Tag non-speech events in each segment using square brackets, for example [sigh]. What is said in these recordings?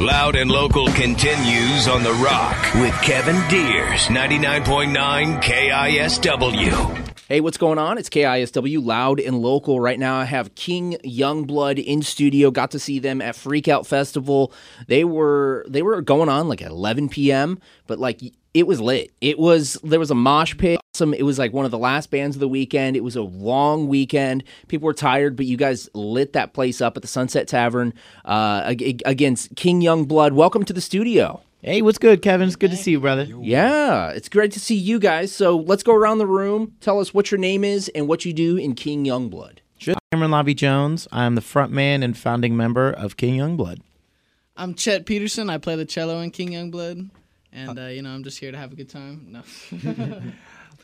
Loud and Local continues on The Rock with Kevin Deers, 99.9 KISW. Hey, what's going on? It's KISW Loud and Local. Right now, I have King Youngblood in studio. Got to see them at Freakout Festival. They were they were going on like at 11 p.m., but like it was lit. It was there was a mosh pit. Some it was like one of the last bands of the weekend. It was a long weekend. People were tired, but you guys lit that place up at the Sunset Tavern uh, against King Young Blood. Welcome to the studio. Hey, what's good, Kevin? It's good to see you, brother. Yeah, it's great to see you guys. So let's go around the room. Tell us what your name is and what you do in King Youngblood. Cameron Lavi-Jones. I'm the front man and founding member of King Young Blood. I'm Chet Peterson. I play the cello in King Youngblood, and uh, you know I'm just here to have a good time. No, [laughs]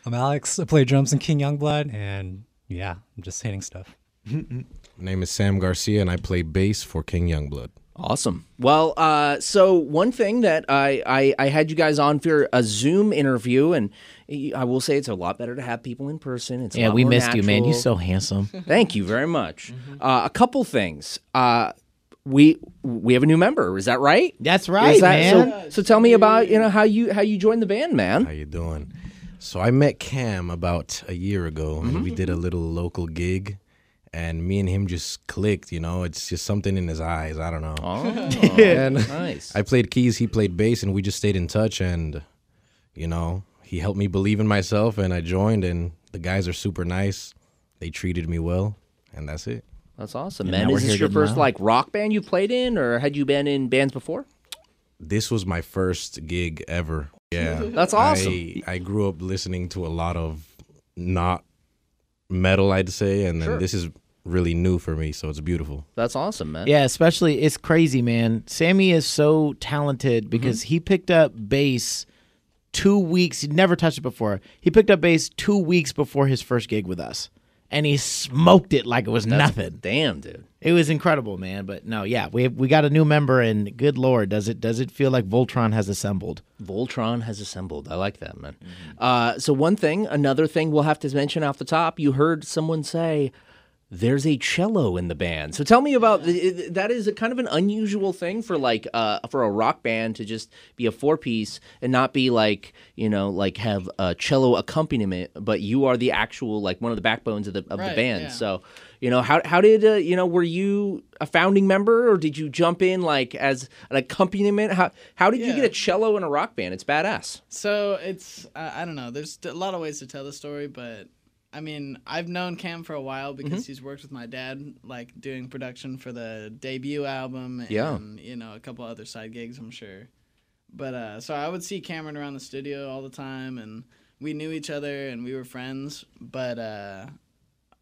I'm Alex. I play drums in King Youngblood, and yeah, I'm just hitting stuff. My name is Sam Garcia, and I play bass for King Youngblood. Awesome. Well, uh, so one thing that I, I I had you guys on for a Zoom interview, and I will say it's a lot better to have people in person. It's a Yeah, lot we more missed you, man. You're so handsome. Thank you very much. Uh, a couple things. Uh, we we have a new member. Is that right? That's right, that- man. So, so tell me about you know how you how you joined the band, man. How you doing? So I met Cam about a year ago, and mm-hmm. we did a little local gig, and me and him just clicked. You know, it's just something in his eyes. I don't know. Oh, [laughs] and nice. I played keys, he played bass, and we just stayed in touch. And you know, he helped me believe in myself, and I joined. And the guys are super nice. They treated me well, and that's it. That's awesome, And man. now we're Is this here your to first now. like rock band you played in, or had you been in bands before? This was my first gig ever. [laughs] Yeah, That's awesome. I, I grew up listening to a lot of not metal, I'd say, and then Sure. this is really new for me, so it's beautiful. That's awesome, man. Yeah, especially it's crazy, man. Sammy is so talented because mm-hmm. he picked up bass two weeks. He'd never touched it before. He picked up bass two weeks before his first gig with us, and he smoked it like it was nothing. Damn, dude. It was incredible, man. But no, yeah, we we got a new member, and good lord, does it does it feel like Voltron has assembled? Voltron has assembled. I like that, man. Uh, so one thing, another thing we'll have to mention off the top. You heard someone say there's a cello in the band. So tell me about that. Is a kind of an unusual thing for like uh, for a rock band to just be a four piece and not be like you know like have a cello accompaniment, but you are the actual like one of the backbones of the of the band. yeah. So. You know how how did uh, you know were you a founding member or did you jump in like as an accompaniment? How how did you get a cello in a rock band? It's badass. so it's uh, I don't know. There's a lot of ways to tell the story, but I mean I've known Cam for a while Mm-hmm. because he's worked with my dad, like doing production for the debut album, and Yeah. you know a couple other side gigs, I'm sure. But uh, so I would see Cameron around the studio all the time, and we knew each other and we were friends, but. uh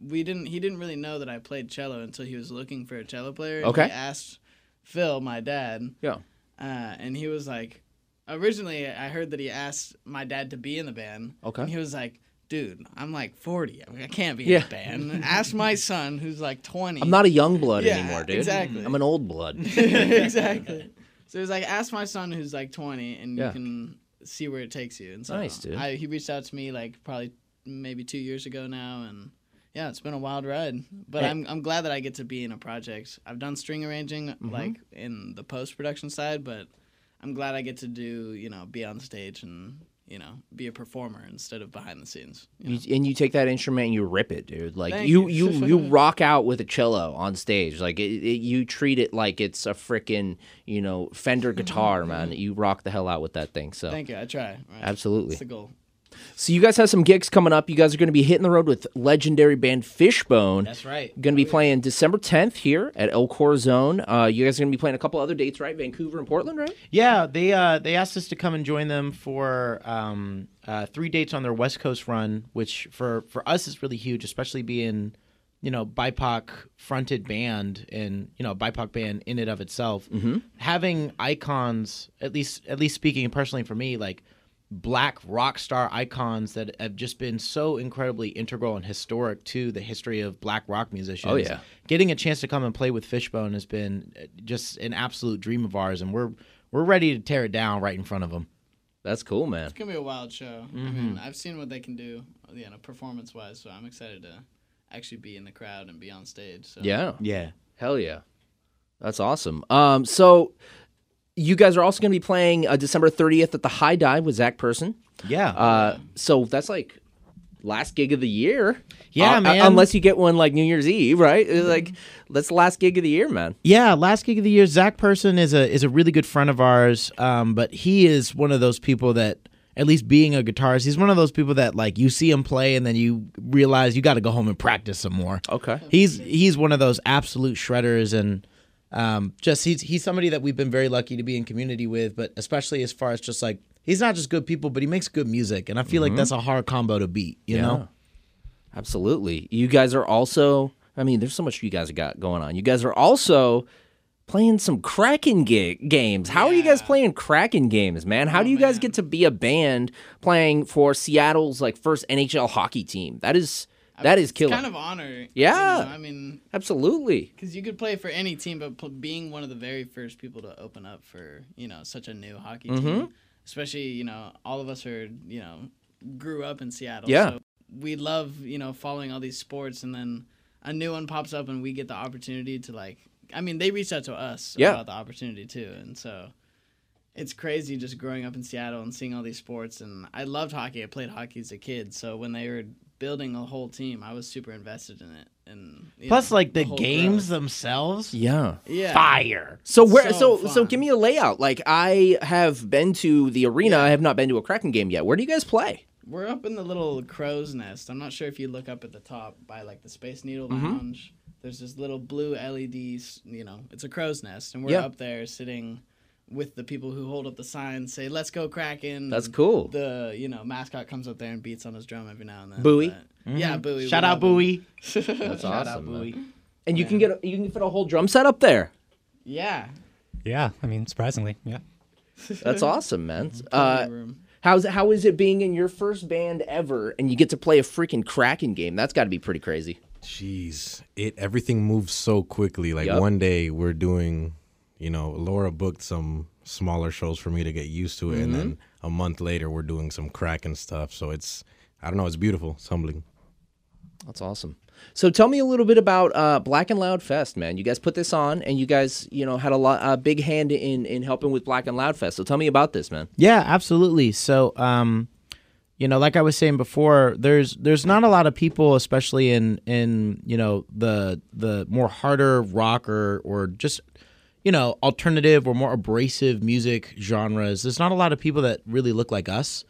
we didn't. He didn't really know that I played cello until he was looking for a cello player. and Okay. He asked Phil, my dad, Yeah. uh, and he was like, originally I heard that he asked my dad to be in the band. Okay. And he was like, dude, I'm like 40. I, mean, I can't be Yeah. in the band. Ask my son who's like 20. I'm not a young blood Yeah, anymore, dude. exactly. I'm an old blood. [laughs] [laughs] exactly. So he was like, ask my son who's like 20 and Yeah. you can see where it takes you. And so Nice, dude. I, he reached out to me like probably maybe two years ago now. And yeah, it's been a wild ride. But Hey. I'm, I'm glad that I get to be in a project. I've done string arranging Mm-hmm. like in the post production side, but I'm glad I get to do, you know, be on stage and, you know, be a performer instead of behind the scenes. you know? You, and you take that instrument and you rip it, dude. Like Thank you, you. you, you [laughs] rock out with a cello on stage. Like it, it, you treat it like it's a freaking, you know, Fender [laughs] guitar, man. You rock the hell out with that thing. So Thank you. I try. Right. Absolutely. That's the goal. So you guys have some gigs coming up. You guys are going to be hitting the road with legendary band Fishbone. That's right. Going to be playing December 10th here at El Corazon. Uh, you guys are going to be playing a couple other dates, right? Vancouver and Portland, right? Yeah, they uh, they asked us to come and join them for um, uh, three dates on their West Coast run, which for for us is really huge, especially being you know BIPOC fronted band and you know BIPOC band in and of itself, having icons at least at least speaking personally for me like black rock star icons that have just been so incredibly integral and historic to the history of black rock musicians. Oh, yeah. getting a chance to come and play with Fishbone has been uh, just an absolute dream of ours, and we're we're ready to tear it down right in front of them. That's cool, man. It's gonna be a wild show. I mean, I've seen what they can do, you know, performance wise. So I'm excited to actually be in the crowd and be on stage. So Yeah. Yeah. Hell yeah. That's awesome. Um, so you guys are also going to be playing uh, December 30th at the High Dive with Zach Person. Yeah. Uh, so that's like last gig of the year. Yeah, Uh, man. Unless you get one like New Year's Eve, right? It's Like that's the last gig of the year, man. Yeah, last gig of the year. Zach Person is a is a really good friend of ours, um, but he is one of those people that, at least being a guitarist, he's one of those people that like you see him play and then you realize you got to go home and practice some more. Okay. He's he's one of those absolute shredders and um, just he's he's somebody that we've been very lucky to be in community with, but especially as far as just like he's not just good people, but he makes good music, and I feel like that's a hard combo to beat. You know. Absolutely. You guys are also, I mean, there's so much you guys have got going on. You guys are also playing some Kraken ga- games. How are you guys playing Kraken games, man? How do you guys get to be a band playing for Seattle's like first NHL hockey team? That is that is it's kind of honor. Yeah. you know, I mean, Absolutely. because you could play for any team, but pl- being one of the very first people to open up for you know such a new hockey Mm-hmm. team, especially you know all of us are you know grew up in Seattle. Yeah. So we love you know following all these sports, and then a new one pops up, and we get the opportunity to like. I mean, they reached out to us Yeah. about the opportunity too, and so. It's crazy just growing up in Seattle and seeing all these sports, and I loved hockey. I played hockey as a kid, so when they were building a whole team, I was super invested in it. And Plus, know, like the whole games growth. themselves, Yeah. Yeah. fire. So where So so so give me a layout. Like I have been to the arena. I have not been to a Kraken game yet. Where do you guys play? We're up in the little crow's nest. I'm not sure if you look up at the top by like the Space Needle Mm-hmm. Lounge. There's this little blue LEDs. You know, it's a crow's nest, and we're Yeah. up there sitting with the people who hold up the signs, say "Let's go Kraken." That's cool. The you know mascot comes up there and beats on his drum every now and then. Buoy? But- Yeah, Buoy. Shout out. Buoy. [laughs] That's Shout out awesome. man. Buoy. And you can get a, you can fit a whole drum set up there. Yeah. Yeah, I mean, surprisingly, yeah. That's awesome, man. [laughs] Uh, how's how is it being in your first band ever, and you get to play a freaking Kraken game? That's got to be pretty crazy. Jeez, it everything moves so quickly. Like Yup. one day we're doing, you know, Laura booked some smaller shows for me to get used to it, and then Mm-hmm. a month later we're doing some Kraken stuff. So it's, I don't know, it's beautiful, it's humbling. That's awesome. So tell me a little bit about uh, Black and Loud Fest, man. You guys put this on, and you guys, you know, had a lot, a big hand in in helping with Black and Loud Fest. So tell me about this, man. Yeah, absolutely. So, um, you know, like I was saying before, there's there's not a lot of people, especially in in you know the the more harder rock or or just you know alternative or more abrasive music genres. There's not a lot of people that really look like us.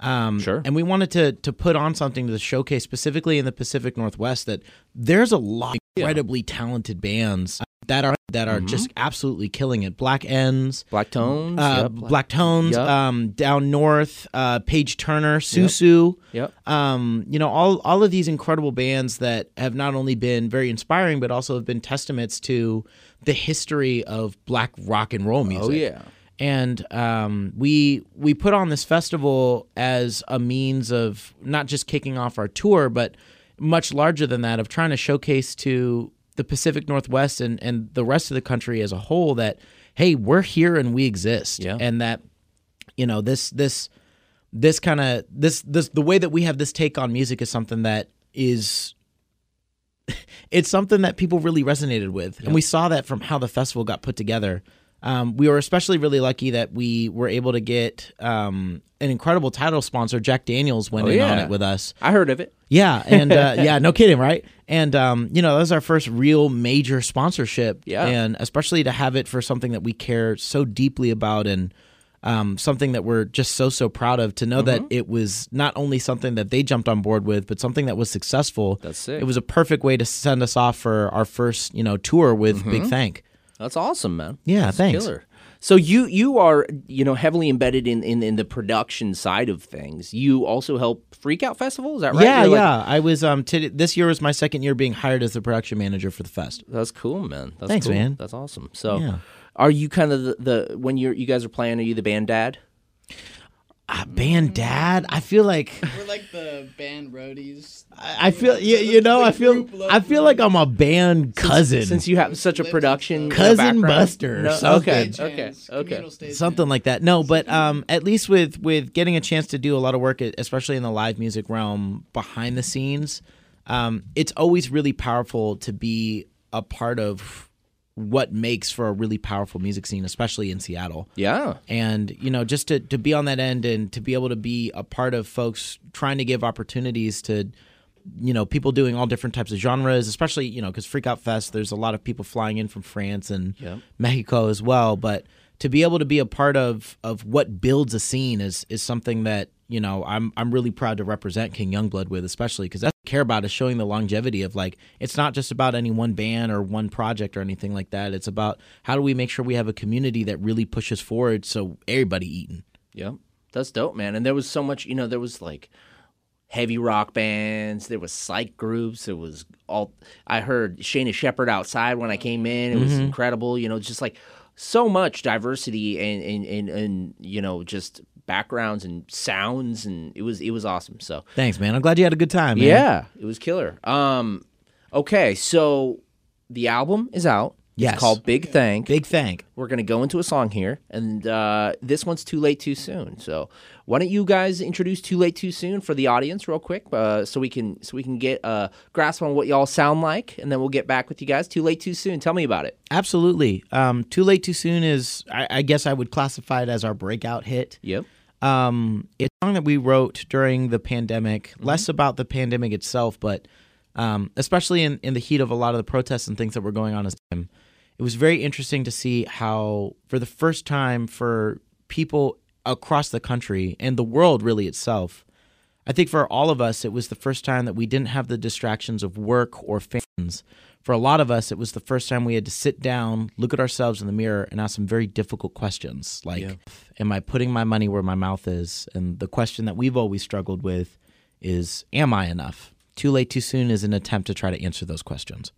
Um, Sure. And we wanted to to put on something to showcase specifically in the Pacific Northwest that there's a lot of incredibly talented bands that are that are just absolutely killing it. Black Ends, Black Tones, uh, yep, Black, Tones, Yep. um, down north, uh, Paige Turner, Susu. Yep. Um, you know, all all of these incredible bands that have not only been very inspiring, but also have been testaments to the history of black rock and roll music. Oh yeah. And um, we we put on this festival as a means of not just kicking off our tour, but much larger than that of trying to showcase to the Pacific Northwest and, and the rest of the country as a whole that hey, we're here and we exist, Yeah. and that you know this this this kind of this this the way that we have this take on music is something that is it's something that people really resonated with and we saw that from how the festival got put together um, we were especially really lucky that we were able to get um, an incredible title sponsor jack daniels went Oh, in on it with us I heard of it. yeah, and uh, [laughs] yeah, no kidding, right? And um, you know, that was our first real major sponsorship. Yeah. and especially to have it for something that we care so deeply about and um, something that we're just so so proud of. To know that Mm-hmm. it was not only something that they jumped on board with, but something that was successful. That's sick. It was a perfect way to send us off for our first you know tour with Mm-hmm. Big Thank. That's awesome, man. Yeah, That's thanks. Killer. So you you are you know heavily embedded in, in in the production side of things. You also help Freak Out Festival. Is that right? Yeah, You're like- yeah. I was um t- this year was my second year being hired as the production manager for the fest. That's cool, man. That's Thanks, cool. man. That's awesome. So, Yeah. Are you kind of the, the when you're you guys are playing? Are you the band dad? Uh, band dad, I feel like [laughs] We're like the band roadies. I feel you, you know I feel I feel like I'm a band cousin. Since you have such a production uh, Cousin? Buster No, something. Okay, okay, okay. something like that. No, but um, at least with with getting a chance to do a lot of work, especially in the live music realm, behind the scenes, um, it's always really powerful to be a part of what makes for a really powerful music scene, especially in Seattle. Yeah, And you know, just to to be on that end and to be able to be a part of folks trying to give opportunities to you know people doing all different types of genres especially you know because freak out fest there's a lot of people flying in from france and Yep. mexico as well but to be able to be a part of of what builds a scene is is something that you know i'm i'm really proud to represent king youngblood with especially because that's what I care about is showing the longevity of like it's not just about any one band or one project or anything like that it's about how do we make sure we have a community that really pushes forward so everybody eating Yep. That's dope, man. And there was so much, you know, there was like heavy rock bands, there was psych groups, there was all I heard Shana Shepherd outside when I came in. It was Mm-hmm. incredible, you know, just like so much diversity and and, and and you know, just backgrounds and sounds and it was it was awesome. So thanks man i'm glad you had a good time man. yeah, it was killer. Um okay, so the album is out. Yes. It's called Big Thank. big thank We're gonna go into a song here, and uh, this one's "Too Late Too Soon." So, why don't you guys introduce "Too Late Too Soon" for the audience, real quick, uh, so we can so we can get a grasp on what y'all sound like, and then we'll get back with you guys. "Too Late Too Soon." Tell me about it. Absolutely. Um, Too Late Too Soon is, I, I guess I would classify it as our breakout hit. Yep. Um, it's a song that we wrote during the pandemic, less about the pandemic itself, but um, especially in, in the heat of a lot of the protests and things that were going on at the time. It was very interesting to see how, for the first time, for people across the country and the world really itself, I think for all of us, it was the first time that we didn't have the distractions of work or fans. For a lot of us, it was the first time we had to sit down, look at ourselves in the mirror, and ask some very difficult questions like, Am I putting my money where my mouth is? And the question that we've always struggled with is, Am I enough? Too Late Too Soon is an attempt to try to answer those questions.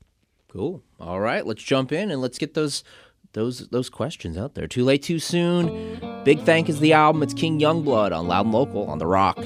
Cool. All right, let's jump in and let's get those those those questions out there. Too late, too soon. Big Thank is the album. It's King Youngblood on Loud and Local on the Rock.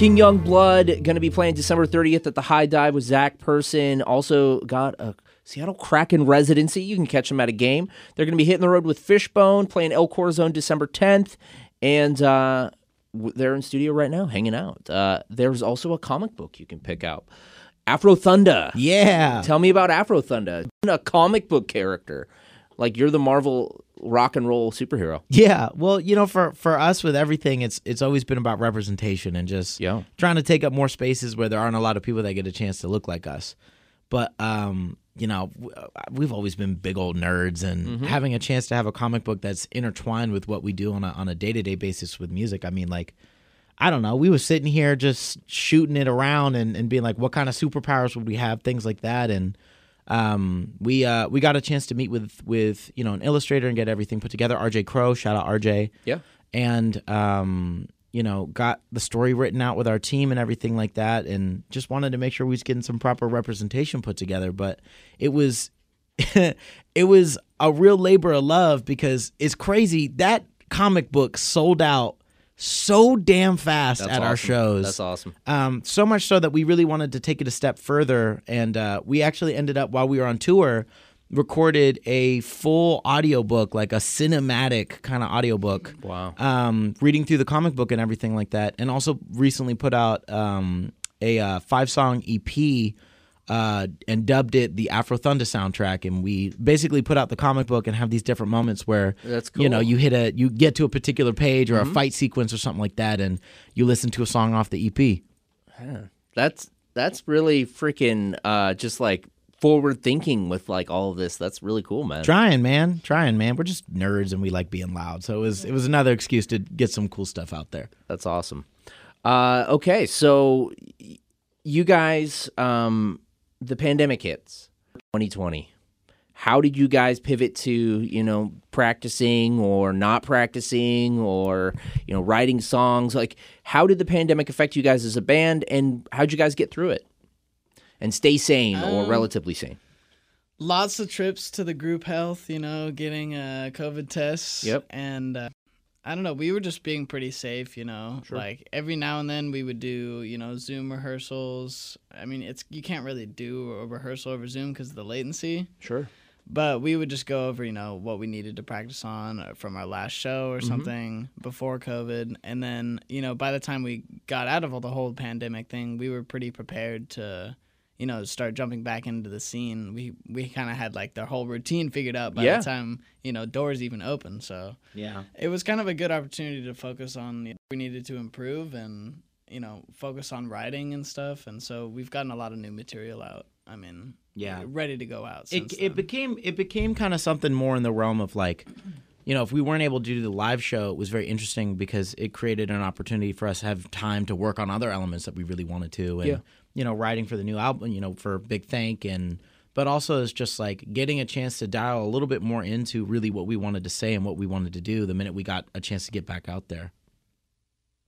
King Young Blood going to be playing December 30th at the High Dive with Zach Person. Also got a Seattle Kraken residency. You can catch them at a game. They're going to be hitting the road with Fishbone, playing El Corazon December 10th, and uh, they're in studio right now, hanging out. Uh, there's also a comic book you can pick out. Afro Thunder. Yeah. Tell me about Afro Thunder. A comic book character. Like you're the Marvel rock and roll superhero. Yeah, well, you know, for for us with everything, it's it's always been about representation and just Yeah. trying to take up more spaces where there aren't a lot of people that get a chance to look like us. But um, you know, we've always been big old nerds, and having a chance to have a comic book that's intertwined with what we do on a on a day to day basis with music. I mean, like. I don't know. We were sitting here just shooting it around and, and being like, what kind of superpowers would we have? Things like that. And um, we uh, we got a chance to meet with with you know an illustrator and get everything put together. RJ Crow, shout out RJ. Yeah. And um, you know, got the story written out with our team and everything like that, and just wanted to make sure we was getting some proper representation put together. But it was [laughs] it was a real labor of love because it's crazy that comic book sold out so damn fast That's at our shows. That's awesome. Um, so much so that we really wanted to take it a step further, and uh, we actually ended up while we were on tour, recorded a full audiobook, like a cinematic kind of audiobook. Wow. Um, reading through the comic book and everything like that, and also recently put out um, a uh, five song EP. Uh, and dubbed it the Afro Thunder soundtrack, and we basically put out the comic book and have these different moments where That's you know cool. you hit a you get to a particular page or a fight sequence or something like that, and you listen to a song off the EP. That's that's really freaking uh, just like forward thinking with like all of this. That's really cool, man. Trying, man, trying, man. We're just nerds and we like being loud, so it was it was another excuse to get some cool stuff out there. That's awesome. Uh, okay, so you guys, um, the pandemic hits 2020. How did you guys pivot to you know practicing or not practicing or you know writing songs? Like, how did the pandemic affect you guys as a band, and how'd you guys get through it and stay sane or Um, relatively sane? lots of trips to the group health, you know, getting uh, COVID tests. Yep. And uh, I don't know, we were just being pretty safe, you know. Like every now and then we would do, you know, Zoom rehearsals. I mean, it's you can't really do a rehearsal over Zoom because of the latency. Sure. But we would just go over, you know, what we needed to practice on uh, from our last show or something before COVID. And then, you know, by the time we got out of all the whole pandemic thing, we were pretty prepared to, you know, start jumping back into the scene. We we kind of had like the whole routine figured out by Yeah. the time, you know, doors even opened. So Yeah. it was kind of a good opportunity to focus on you know, we needed to improve and, you know, focus on writing and stuff. And so we've gotten a lot of new material out. I mean, Yeah. ready to go out. It it became it became kind of something more in the realm of like, you know, if we weren't able to do the live show, it was very interesting because it created an opportunity for us to have time to work on other elements that we really wanted to, and Yeah. You know, writing for the new album, you know, for Big Thank and. But also, it's just like getting a chance to dial a little bit more into really what we wanted to say and what we wanted to do the minute we got a chance to get back out there.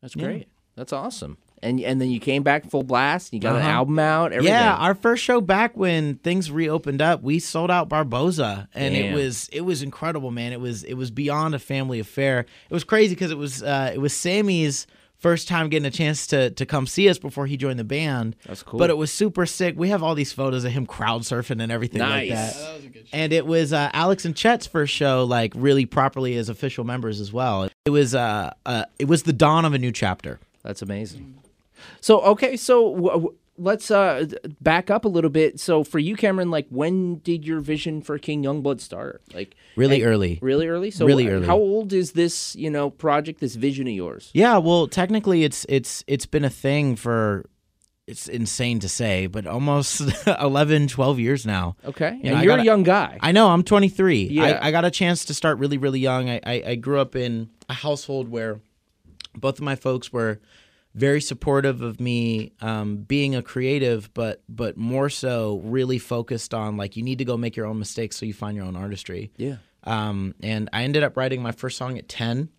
That's Yeah. great. That's awesome. And and then you came back full blast. You got an Uh-huh. album out. Everything. Yeah, our first show back when things reopened up, we sold out Barboza, and Damn. it was it was incredible, man. It was it was beyond a family affair. It was crazy because it was uh, it was Sammy's first time getting a chance to to come see us before he joined the band. That's cool. But it was super sick. We have all these photos of him crowd surfing and everything like Nice. that. That was a good show. And it was uh, Alex and Chet's first show, like really properly as official members as well. It was uh, uh it was the dawn of a new chapter. That's amazing. So okay, so w- w- let's uh back up a little bit. So for you, Cameron, like when did your vision for King Youngblood start? Like Really early. really early. So Really early. How old is this? You know, project, this vision of yours? Yeah, well, technically, it's it's it's been a thing for. It's insane to say, but almost [laughs] 11, 12 years now. Okay, you know, and you're a young guy. I know. I'm 23. Yeah. I, I got a chance to start really, really young. I, I, I grew up in a household where both of my folks were very supportive of me um, being a creative, but but more so really focused on like you need to go make your own mistakes so you find your own artistry. yeah. Um, and I ended up writing my first song at 10.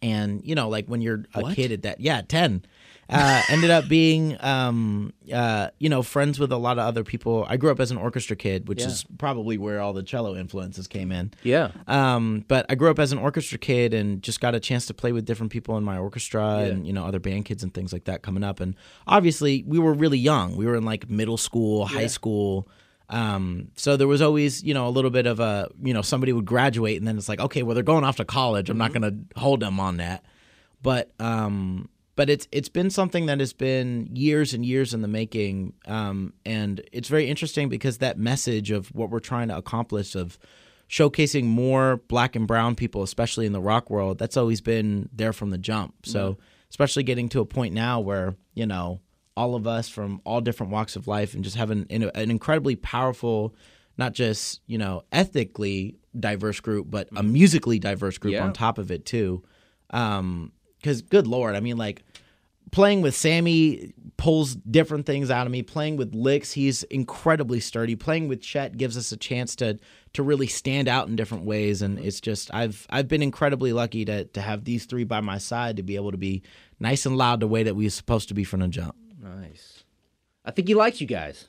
And, you know, like when you're a What? kid at that, yeah, 10. Uh, ended up being, um, uh, you know, friends with a lot of other people. I grew up as an orchestra kid, which Yeah. is probably where all the cello influences came in. Yeah. Um, but I grew up as an orchestra kid and just got a chance to play with different people in my orchestra and you know other band kids and things like that coming up. And obviously, we were really young. We were in like middle school, high school. Um, so there was always you know a little bit of a you know somebody would graduate and then it's like okay, well they're going off to college. I'm not going to hold them on that. But um, but it's it's been something that has been years and years in the making, um, and it's very interesting because that message of what we're trying to accomplish of showcasing more black and brown people, especially in the rock world, that's always been there from the jump. So especially getting to a point now where you know all of us from all different walks of life and just having an, an incredibly powerful, not just you know ethically diverse group, but a musically diverse group Yeah. on top of it too. Um, because good lord, I mean like playing with Sammy pulls different things out of me. Playing with Licks, he's incredibly sturdy. Playing with Chet gives us a chance to to really stand out in different ways. And it's just I've I've been incredibly lucky to to have these three by my side to be able to be nice and loud the way that we are supposed to be from the jump. Nice. I think he likes you guys.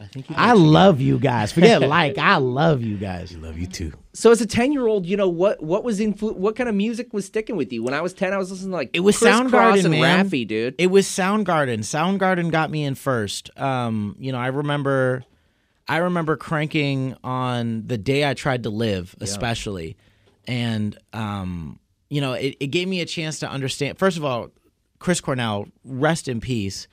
I think I love you guys. Forget [laughs] like I love you guys. Love you too. So as a ten year old, you know what what was influ- what kind of music was sticking with you? When I was ten, I was listening to like It was Criss Cross Soundgarden, and man. Raffi, dude. It was Soundgarden. Soundgarden got me in first. Um, you know, I remember, I remember cranking on the day I tried to live, especially, and um, you know, it, it gave me a chance to understand. First of all, Chris Cornell, rest in peace.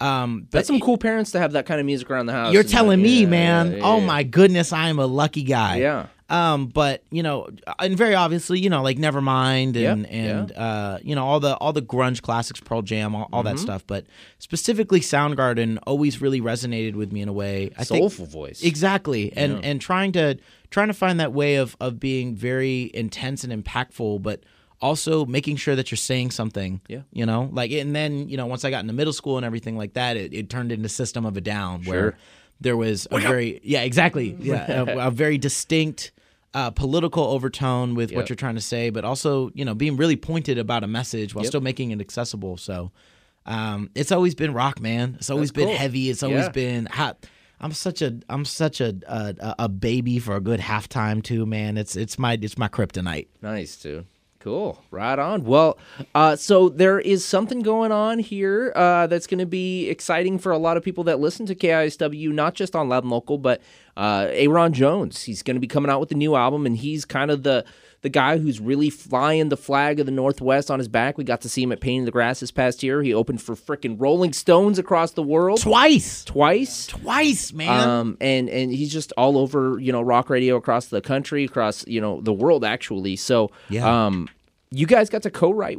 Um, but That's some cool parents to have that kind of music around the house. you're telling uh, me, yeah, man. yeah, oh yeah. my goodness, I am a lucky guy. Yeah. Um, but you know, and very obviously, you know, like Nevermind and Yep, and uh, you know, all the all the grunge classics, Pearl Jam, all, all Mm-hmm. that stuff. But specifically, Soundgarden always really resonated with me in a way. I think Soulful voice. exactly, and and trying to trying to find that way of of being very intense and impactful, but also making sure that you're saying something. Yeah. you know, like and then you know, once I got into middle school and everything like that, it, it turned into System of a Down, where there was a very yeah, exactly, yeah, a, [laughs] a very distinct. Uh, political overtone with Yep. what you're trying to say, but also you know being really pointed about a message while Yep. still making it accessible. So um, it's always been rock, man. It's always That's been cool. heavy. It's always Yeah. been hot. I'm such a I'm such a, a a baby for a good halftime too, man. It's it's my it's my kryptonite. Nice, dude. Cool. Right on. Well, uh, so there is something going on here uh, that's going to be exciting for a lot of people that listen to KISW, not just on Loud and Local, but uh, Ayron Jones. He's going to be coming out with a new album, and he's kind of the the guy who's really flying the flag of the Northwest on his back. We got to see him at Pain in the Grass this past year. He opened for frickin' Rolling Stones across the world Twice, twice. twice, man. Um, and and he's just all over, you know, rock radio across the country, across you know the world actually. So, Yeah. um, you guys got to co-write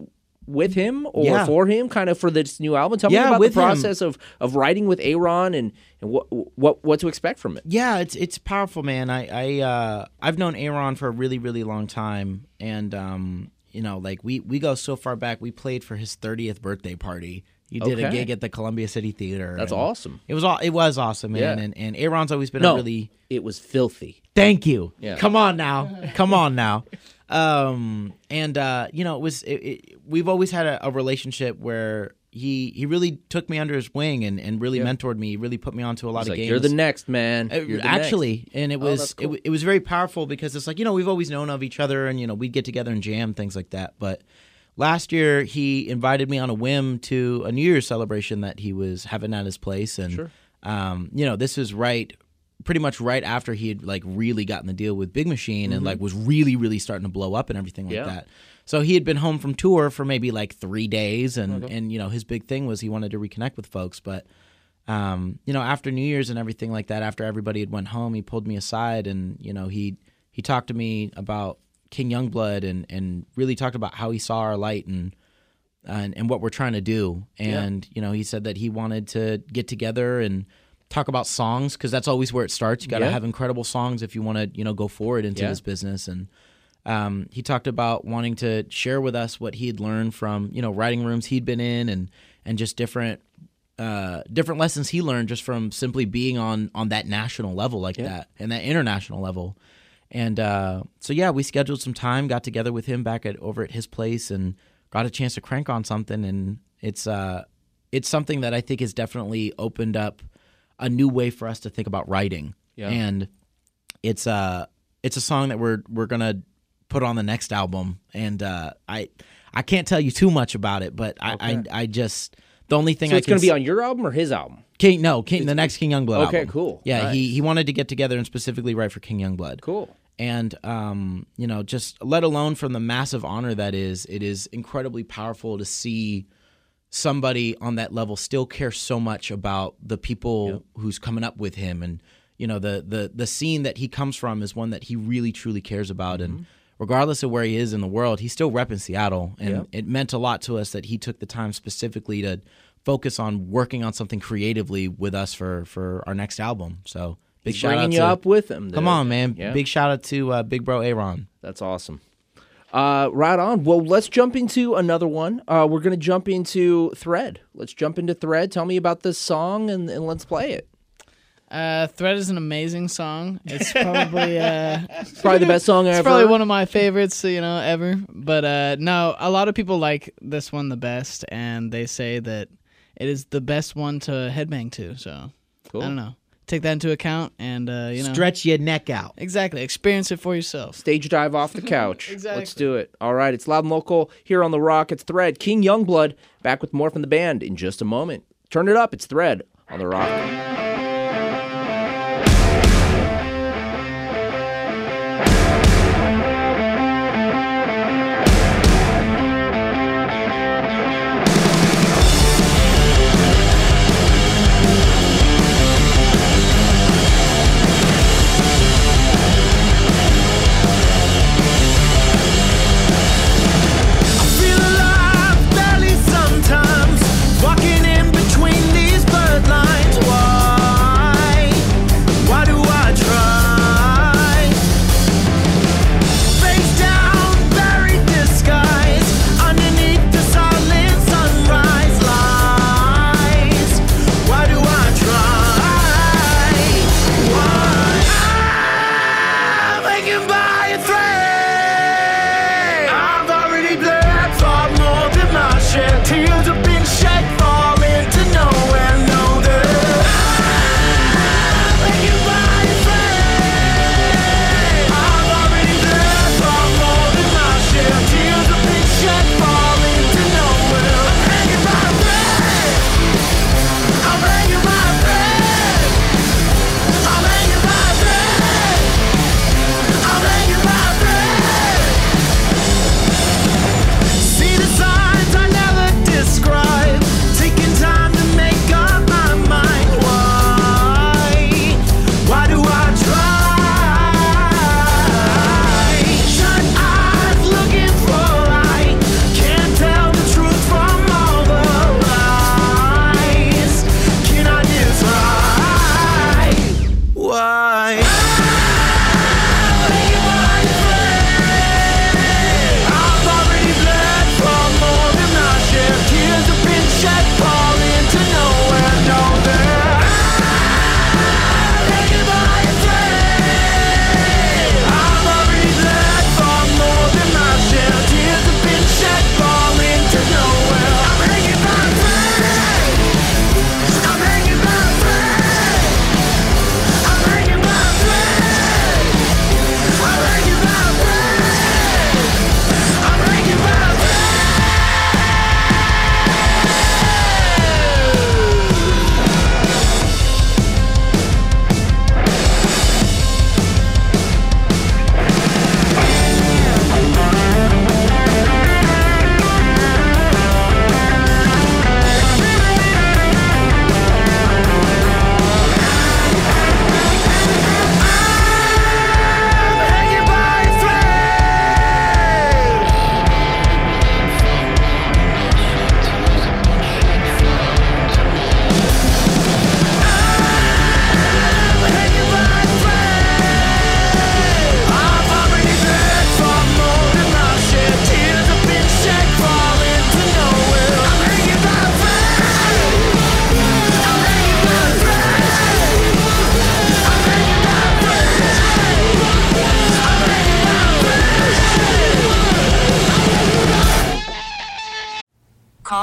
with him or Yeah. for him, kind of for this new album. Tell me Yeah, about the him. process of of writing with Ayron and and what what what to expect from it. yeah, it's it's powerful, man. I I uh, I've known Ayron for a really really long time, and um, you know, like we we go so far back. We played for his 30th birthday party. He did a gig at the Columbia City Theater. That's awesome. It was all it was awesome, man. Yeah. And and Ayron's always been No, a really it was filthy. Thank you. Yeah. Come on now. Come on now. [laughs] Um, and uh, you know, it was it, it, we've always had a, a relationship where he he really took me under his wing and, and really mentored me. He really put me onto a lot It's of like games. you're the next man. Uh, You're the actually, and it Oh, was it, cool. w- it was very powerful because it's like you know we've always known of each other and you know we'd get together and jam things like that. But last year he invited me on a whim to a New Year's celebration that he was having at his place, and Sure. um, you know this was right pretty much right after he had like really gotten the deal with Big Machine and like was really really starting to blow up and everything like Mm-hmm. Yeah. that. So he had been home from tour for maybe like three days, and and you know his big thing was he wanted to reconnect with folks, but um, you know, after New Year's and everything like that, after everybody had went home, he pulled me aside and you know he he talked to me about King Youngblood and and really talked about how he saw our light and and, and what we're trying to do. And you know, he said that he wanted to get together and talk about songs because that's always where it starts. You got to Yeah. have incredible songs if you want to you know go forward into Yeah. this business and. Um, he talked about wanting to share with us what he had learned from you know writing rooms he'd been in and and just different uh, different lessons he learned just from simply being on on that national level like that and that international level. And uh, so yeah, we scheduled some time, got together with him back at over at his place, and got a chance to crank on something. And it's uh, it's something that I think has definitely opened up a new way for us to think about writing. Yeah. And it's a it's a song that we're we're gonna put on the next album, and uh, I I can't tell you too much about it, but I I, I just the only thing So I it's going to be on your album or his album? King no King the next King Youngblood. Okay, album. cool. Yeah, he he wanted to get together and specifically write for King Youngblood. Cool. And um, you know, just let alone from the massive honor that is, it is incredibly powerful to see somebody on that level still cares so much about the people who's coming up with him and you know the the the scene that he comes from is one that he really truly cares about Mm-hmm. and regardless of where he is in the world he's still repping Seattle and Yep. it meant a lot to us that he took the time specifically to focus on working on something creatively with us for for our next album so big He's shout bringing out you to, up with him. come on man Yeah. big shout out to uh, big bro Ayron That's awesome. Uh, right on. Well, let's jump into another one. Uh, we're going to jump into Thread. Let's jump into Thread. Tell me about this song and, and let's play it. Uh, Thread is an amazing song. It's [laughs] probably uh, It's probably the best song it's ever. probably one of my favorites, you know, ever. But uh, no, a lot of people like this one the best, and they say that it is the best one to headbang to. So Cool. I don't know. Take that into account, and uh, you know, stretch your neck out exactly experience it for yourself. Stage dive off the [laughs] couch. Exactly. Let's do it. All right. It's loud and local here on the Rock. It's Thread. King Youngblood back with more from the band in just a moment. Turn it up. It's Thread on the Rock.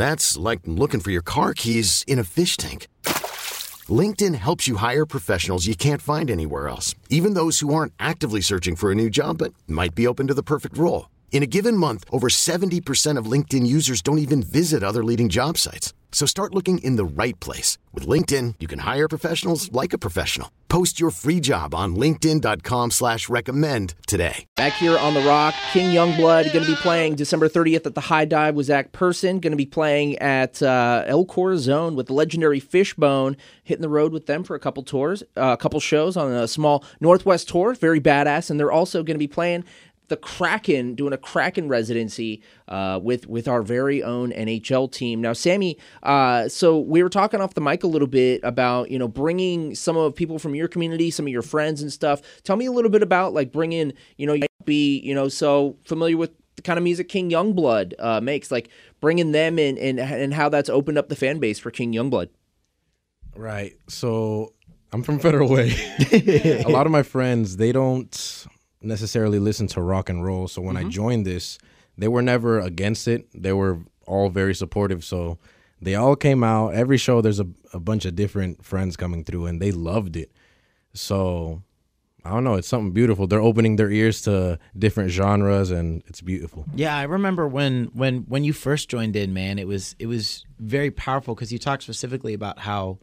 That's like looking for your car keys in a fish tank. LinkedIn helps you hire professionals you can't find anywhere else, even those who aren't actively searching for a new job but might be open to the perfect role. In a given month, over 70% of LinkedIn users don't even visit other leading job sites. So start looking in the right place. With LinkedIn, you can hire professionals like a professional. Post your free job on linkedin.com slash recommend today. Back here on The Rock, King Youngblood going to be playing December 30th at the High Dive with Zach Person. Going to be playing at uh, El Corazon with the legendary Fishbone. Hitting the road with them for a couple tours, uh, a couple shows on a small Northwest tour. Very badass. And they're also going to be playing the Kraken, doing a Kraken residency uh, with with our very own NHL team. Now, Sammy, uh, so we were talking off the mic a little bit about you know bringing some of people from your community, some of your friends and stuff. Tell me a little bit about like bringing you know you might be you know so familiar with the kind of music King Youngblood uh, makes, like bringing them in and and how that's opened up the fan base for King Youngblood. Right. So I'm from Federal Way. [laughs] a lot of my friends, they don't necessarily listen to rock and roll. So when I mm-hmm. joined this, they were never against it. They were all very supportive. So they all came out. Every show, there's a, a bunch of different friends coming through, and they loved it. So I don't know. It's something beautiful. They're opening their ears to different genres, and it's beautiful. Yeah, I remember when when when you first joined in, man. It was it was very powerful because you talked specifically about how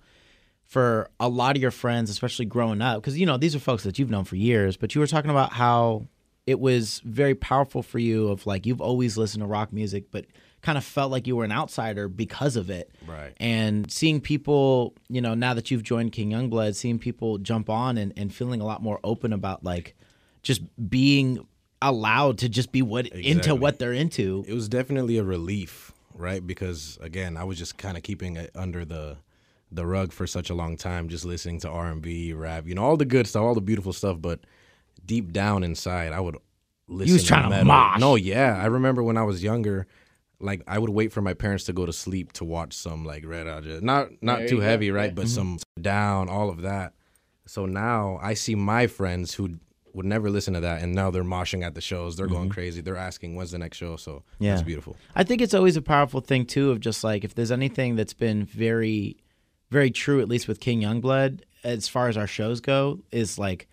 for a lot of your friends, especially growing up, because you know these are folks that you've known for years, but you were talking about how it was very powerful for you. Of like you've always listened to rock music, but kind of felt like you were an outsider because of it. Right. And seeing people, you know, now that you've joined King Youngblood, seeing people jump on and, and feeling a lot more open about like just being allowed to just be what into what they're into. It was definitely a relief, right? Because again, I was just kind of keeping it under the the rug for such a long time, just listening to R and B, rap, you know, all the good stuff, all the beautiful stuff. But deep down inside, I would listen. was trying to metal. mosh. No, yeah, I remember when I was younger. Like I would wait for my parents to go to sleep to watch some like Red Hot, not not There too you go. heavy, right? Yeah. But some down, all of that. So now I see my friends who would never listen to that, and now they're moshing at the shows. They're going mm-hmm. crazy. They're asking, "When's the next show?" So Yeah. that's beautiful. I think it's always a powerful thing too of just like if there's anything that's been very, very true, at least with King Youngblood, as far as our shows go, is like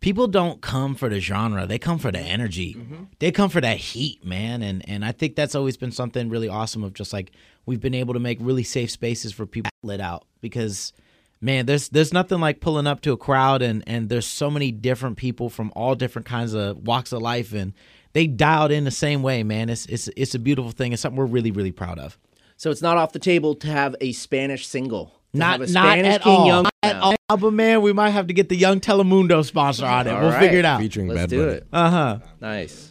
people don't come for the genre; they come for the energy. Mm-hmm. They come for that heat, man. And and I think that's always been something really awesome of just like we've been able to make really safe spaces for people to let out because. Man, there's there's nothing like pulling up to a crowd and and there's so many different people from all different kinds of walks of life and they dialed in the same way, man. It's it's it's a beautiful thing. It's something we're really really proud of. So it's not off the table to have a Spanish single. To Not have a not Spanish at King all. Young. Not at all. Album man, we might have to get the Young Telemundo sponsor on it. All we'll right. figure it out. Featuring Let's Bad do Bunny. it. Uh huh. Nice.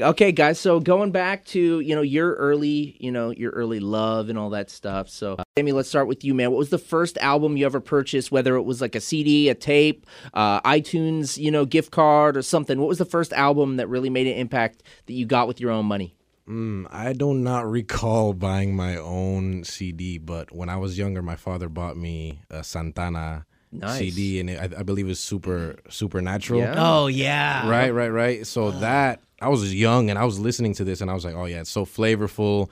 Okay, guys. So going back to you know your early, you know your early love and all that stuff. So, Sammy, let's start with you, man. What was the first album you ever purchased? Whether it was like a CD, a tape, uh, iTunes, you know, gift card or something. What was the first album that really made an impact that you got with your own money? Mm, I do not recall buying my own CD, but when I was younger, my father bought me a Santana Nice. CD, and it, I, I believe it was super supernatural. Yeah. Oh yeah. Right, right, right. So that I was young and I was listening to this and I was like, oh yeah, it's so flavorful.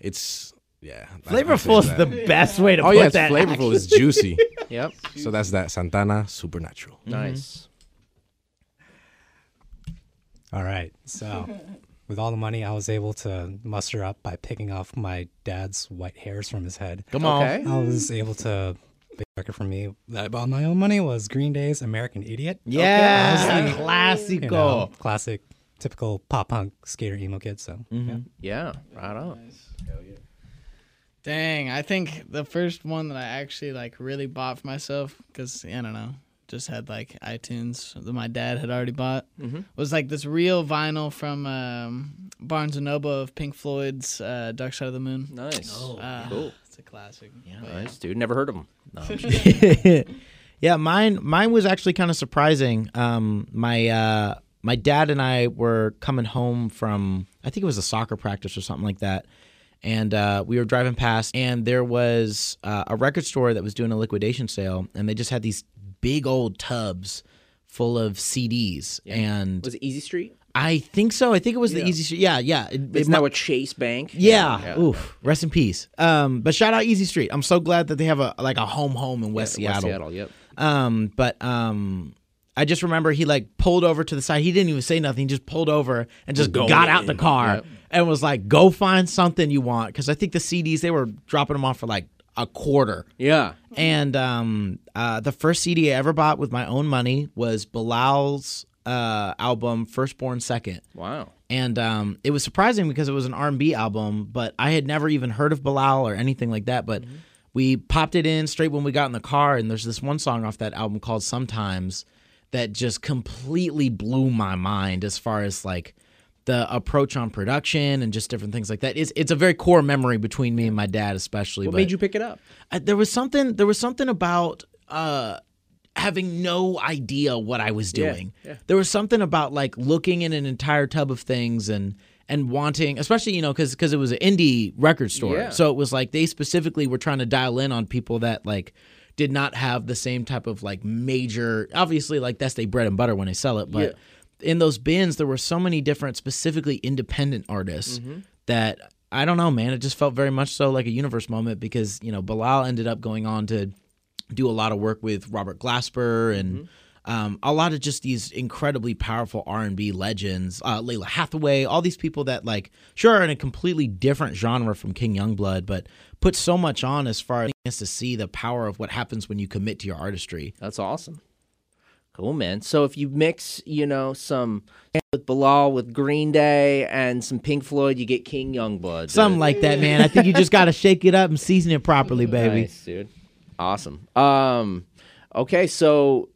It's yeah, I- I'd say Flavorful is the best way to Oh put yeah, it's that. flavorful. It's juicy. [laughs] Yep. so that's that Santana Supernatural. Nice. All right. So, [laughs] with all the money I was able to muster up by picking off my dad's white hairs from his head, Come on. Okay. I was able to. Big record for me that I bought my own money was Green Day's "American Idiot." Yeah. You know, classic, typical pop punk skater emo kid. So, mm-hmm. yeah. Yeah. Right on. Dang, I think the first one that I actually like really bought for myself because I don't know, just had like iTunes that my dad had already bought was like this real vinyl from um, Barnes and Noble of Pink Floyd's uh, Dark Side of the Moon. Nice. Uh, cool. It's a classic. Yeah, Nice, dude. Never heard of them. No, [laughs] I'm [laughs] yeah, mine mine was actually kind of surprising. Um, my uh, my dad and I were coming home from I think it was a soccer practice or something like that, and uh, we were driving past, and there was uh, a record store that was doing a liquidation sale, and they just had these big old tubs full of CDs, and was it Easy Street? I think so. I think it was the Easy Street. Yeah, yeah. It, It's it now mu- a Chase Bank. yeah. Oof. Rest in peace. Um, but shout out Easy Street. I'm so glad that they have a like a home home in West Yeah, Seattle. West Seattle. Yep. Um, but um, I just remember he like pulled over to the side. He didn't even say nothing. He just pulled over and just Going got out the car Yep. And was like, "Go find something you want." Because I think the CDs they were dropping them off for like a quarter. Yeah. And um, uh, the first CD I ever bought with my own money was Bilal's uh, album "Firstborn Second. Wow. and um, it was surprising because it was an R&B album, but I had never even heard of Bilal or anything like that. But we popped it in straight when we got in the car, and there's this one song off that album called "Sometimes" that just completely blew my mind as far as like the approach on production and just different things like that. It's it's a very core memory between me and my dad, especially. What but made you pick it up? I, there was something there was something about uh having no idea what I was Yeah, doing. yeah. There was something about like looking in an entire tub of things and and wanting, especially you know, because because it was an indie record store, Yeah. so it was like they specifically were trying to dial in on people that like did not have the same type of like major. Obviously, like that's their bread and butter when they sell it, but. In those bins, there were so many different, specifically independent artists that I don't know, man. It just felt very much so like a universe moment because you know Bilal ended up going on to do a lot of work with Robert Glasper and um, a lot of just these incredibly powerful R and B legends, uh, Lalah Hathaway, all these people that like sure are in a completely different genre from King Youngblood, but put so much on as far as to see the power of what happens when you commit to your artistry. That's awesome. Cool, man. So if you mix, you know, some with Bilal with Green Day and some Pink Floyd, you get King Youngblood. Something like that, man. I think you just got to shake it up and season it properly, baby. Nice, dude. Awesome. Um, okay, so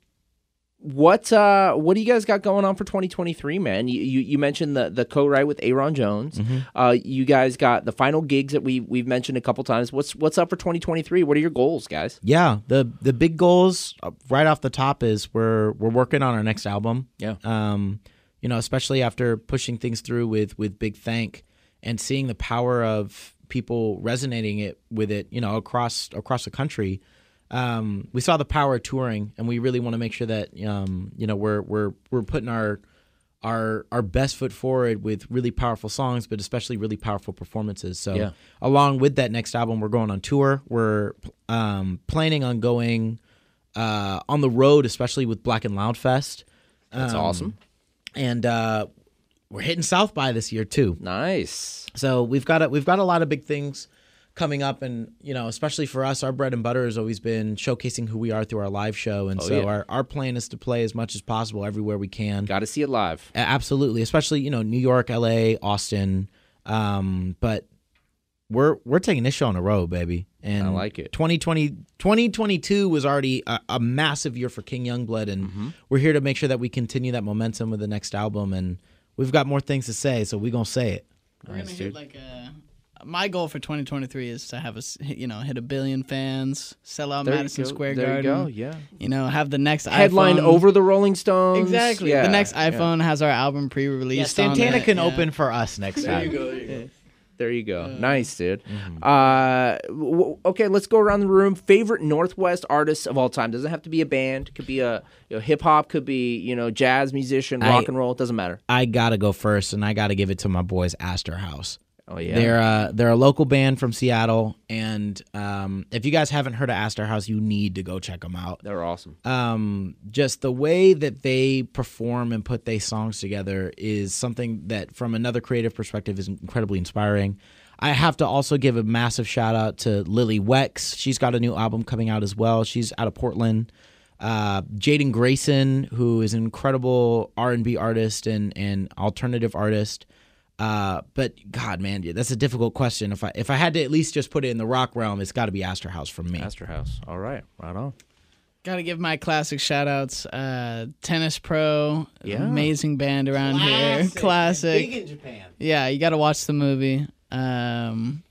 what uh what do you guys got going on for 2023 man you you, you mentioned the the co-write with Ayron Jones Mm-hmm. uh you guys got the final gigs that we we've mentioned a couple times what's what's up for 2023 what are your goals guys Yeah, the the big goals uh, right off the top is we're we're working on our next album. Yeah. Um, you know, especially after pushing things through with with Big Thank and seeing the power of people resonating it with it, you know, across across the country. Um, we saw the power of touring, and we really want to make sure that um, you know we're we're we're putting our our our best foot forward with really powerful songs, but especially really powerful performances. So, Yeah. along with that next album, we're going on tour. We're um, planning on going uh, on the road, especially with Black and Loud Fest. that's Um, awesome And uh, we're hitting South by this year too. nice So we've got a, we've got a lot of big things coming up, and you know, especially for us, our bread and butter has always been showcasing who we are through our live show, and Oh, so yeah. our our plan is to play as much as possible everywhere we can. got to see it live A- Absolutely, especially you know New York, L.A., Austin, um, but we're we're taking this show on the road, baby. And I like it. 2020, 2022 was already a, a massive year for King Youngblood, and Mm-hmm. we're here to make sure that we continue that momentum with the next album. And we've got more things to say, so we're gonna say it. We're gonna hit like a. My goal for 2023 is to have us, you know, hit a billion fans, sell out There you Madison go. Square There you Garden. go, yeah. You know, have the next Headline iPhone. over the Rolling Stones. Exactly. Yeah, the next yeah. iPhone has our album pre-released. Yeah, on Santana it. can Yeah. open for us next There time. you go. There you go. There you go. nice, dude. Mm-hmm. Uh, w- okay, let's go around the room. Favorite Northwest artists of all time. Doesn't have to be a band. Could be a you know, hip hop. Could be you know jazz musician, I- rock and roll. It doesn't matter. I gotta go first, and I gotta give it to my boys, Astor House. Oh yeah. They're uh, they're a local band from Seattle, and um, if you guys haven't heard of Astor House, you need to go check them out. They're awesome. Um, just the way that they perform and put their songs together is something that, from another creative perspective, is incredibly inspiring. I have to also give a massive shout out to Lily Wex. She's got a new album coming out as well. She's out of Portland. Uh, Jaden Grayson, who is an incredible R and B artist and and alternative artist. Uh, but God, man, that's a difficult question. If I if I had to at least just put it in the rock realm, it's got to be Astor House from me. Astor House. All right, right on. Gotta give my classic shout outs. Uh, Tennis Pro, Yeah. amazing band around here. Classic. Big in Japan. Yeah, you gotta watch the movie. Um,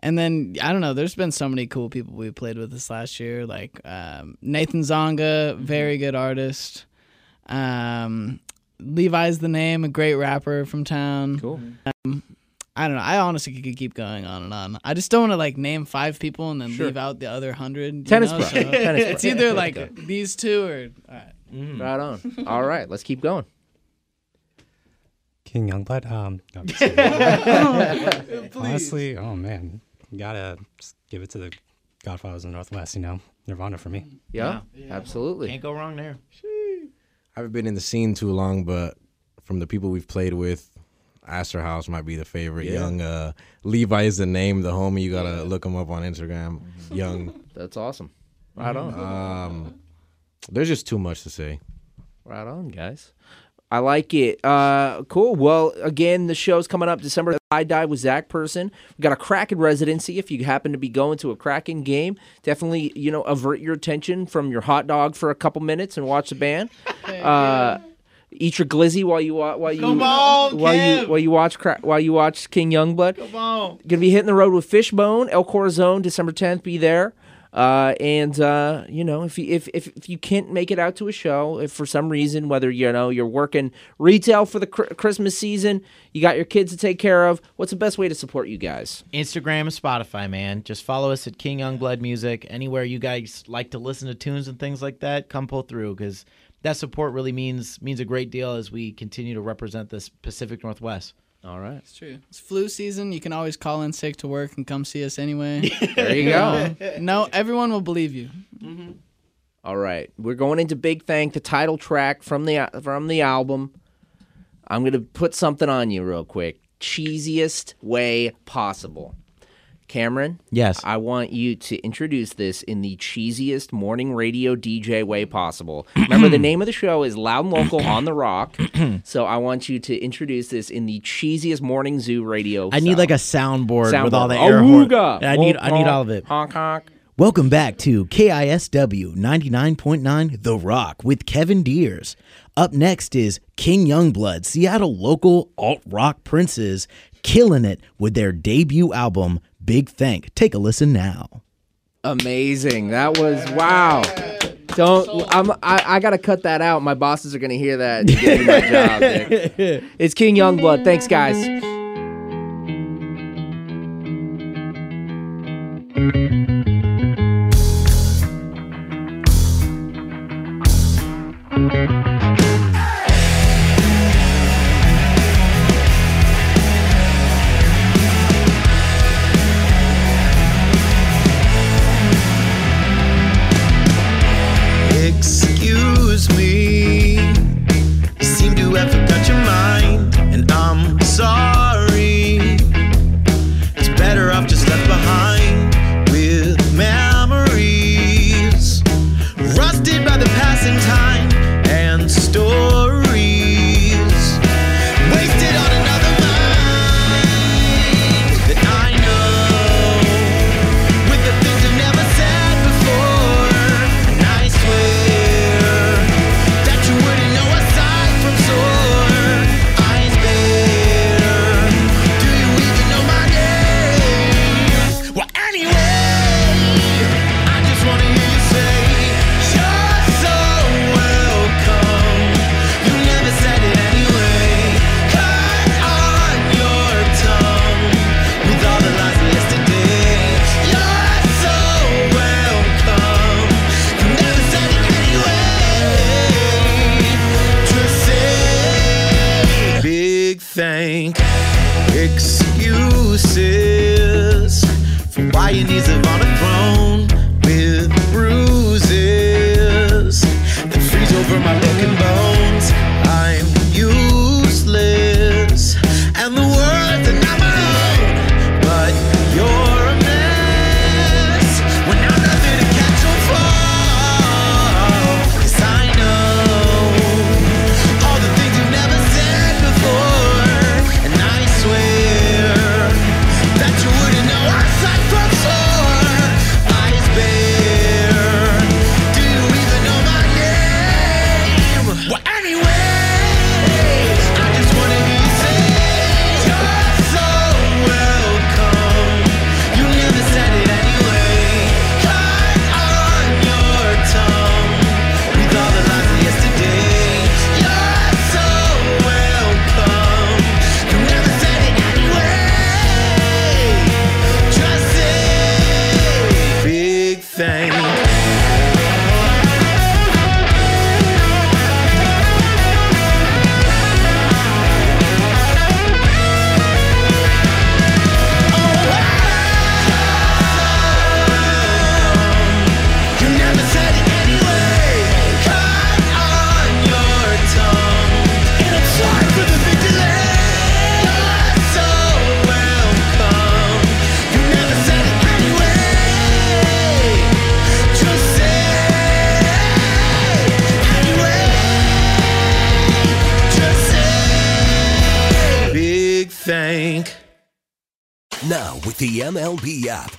and then I don't know. There's been so many cool people we played with this last year, like um, Nathan Zonga, very good artist. Um, Levi's the name, a great rapper from town. Cool. Um, I don't know. I honestly could keep going on and on. I just don't want to like name five people and then Sure. leave out the other hundred. Tennis know? pro. So [laughs] Tennis pro. It's either like these two or. All right. Right on. [laughs] All right, let's keep going. King Youngblood. Um, no, I'm just [laughs] kidding. honestly, oh man, you gotta just give it to the Godfathers of the Northwest. You know, Nirvana for me. Yeah, absolutely. Can't go wrong there. I haven't been in the scene too long, but from the people we've played with, Astor House might be the favorite. Yeah. Young uh, Levi is the name, the homie. You gotta look him up on Instagram. Mm-hmm. Young. [laughs] That's awesome. Right on. Um, there's just too much to say. Right on, guys. I like it. Uh, cool. Well, again, the show's coming up December. High Dive with Zach Person. We got a Kraken residency. If you happen to be going to a Kraken game, definitely you know avert your attention from your hot dog for a couple minutes and watch the band. [laughs] Uh, eat your glizzy while you while you Come on, while Kev. you while you watch while you watch King Youngblood. Come on. Gonna be hitting the road with Fishbone, El Corazon, December 10th. Be there. Uh, and uh, you know, if you if, if if you can't make it out to a show, if for some reason, whether you know you're working retail for the cr- Christmas season, you got your kids to take care of, what's the best way to support you guys? Instagram and Spotify, man. Just follow us at King Youngblood Music. Anywhere you guys like to listen to tunes and things like that, come pull through because that support really means means a great deal as we continue to represent this Pacific Northwest. All right, It's true. It's flu season. You can always call in sick to work and come see us anyway. [laughs] there you go. [laughs] no, everyone will believe you. Mm-hmm. All right, we're going into Big Thank, the title track from the from the album. I'm gonna put something on you real quick. Cheesiest way possible. Cameron, Yes. I want you to introduce this in the cheesiest morning radio DJ way possible. [clears throat] Remember, the name of the show is Loud and Local on the Rock. [clears throat] so I want you to introduce this in the cheesiest morning zoo radio. I need like a soundboard, with all the Soundboard. air horn. I need I need all of it. Honk honk. Welcome back to KISW 99.9 The Rock with Kevin Deers. Up next is King Youngblood, Seattle local alt rock princes, killing it with their debut album, Big Thank. Take a listen now. Amazing. That was wow. Don't I'm I, I gotta cut that out. My bosses are gonna hear that and get me my job. dude. [laughs] It's King Youngblood. Thanks, guys.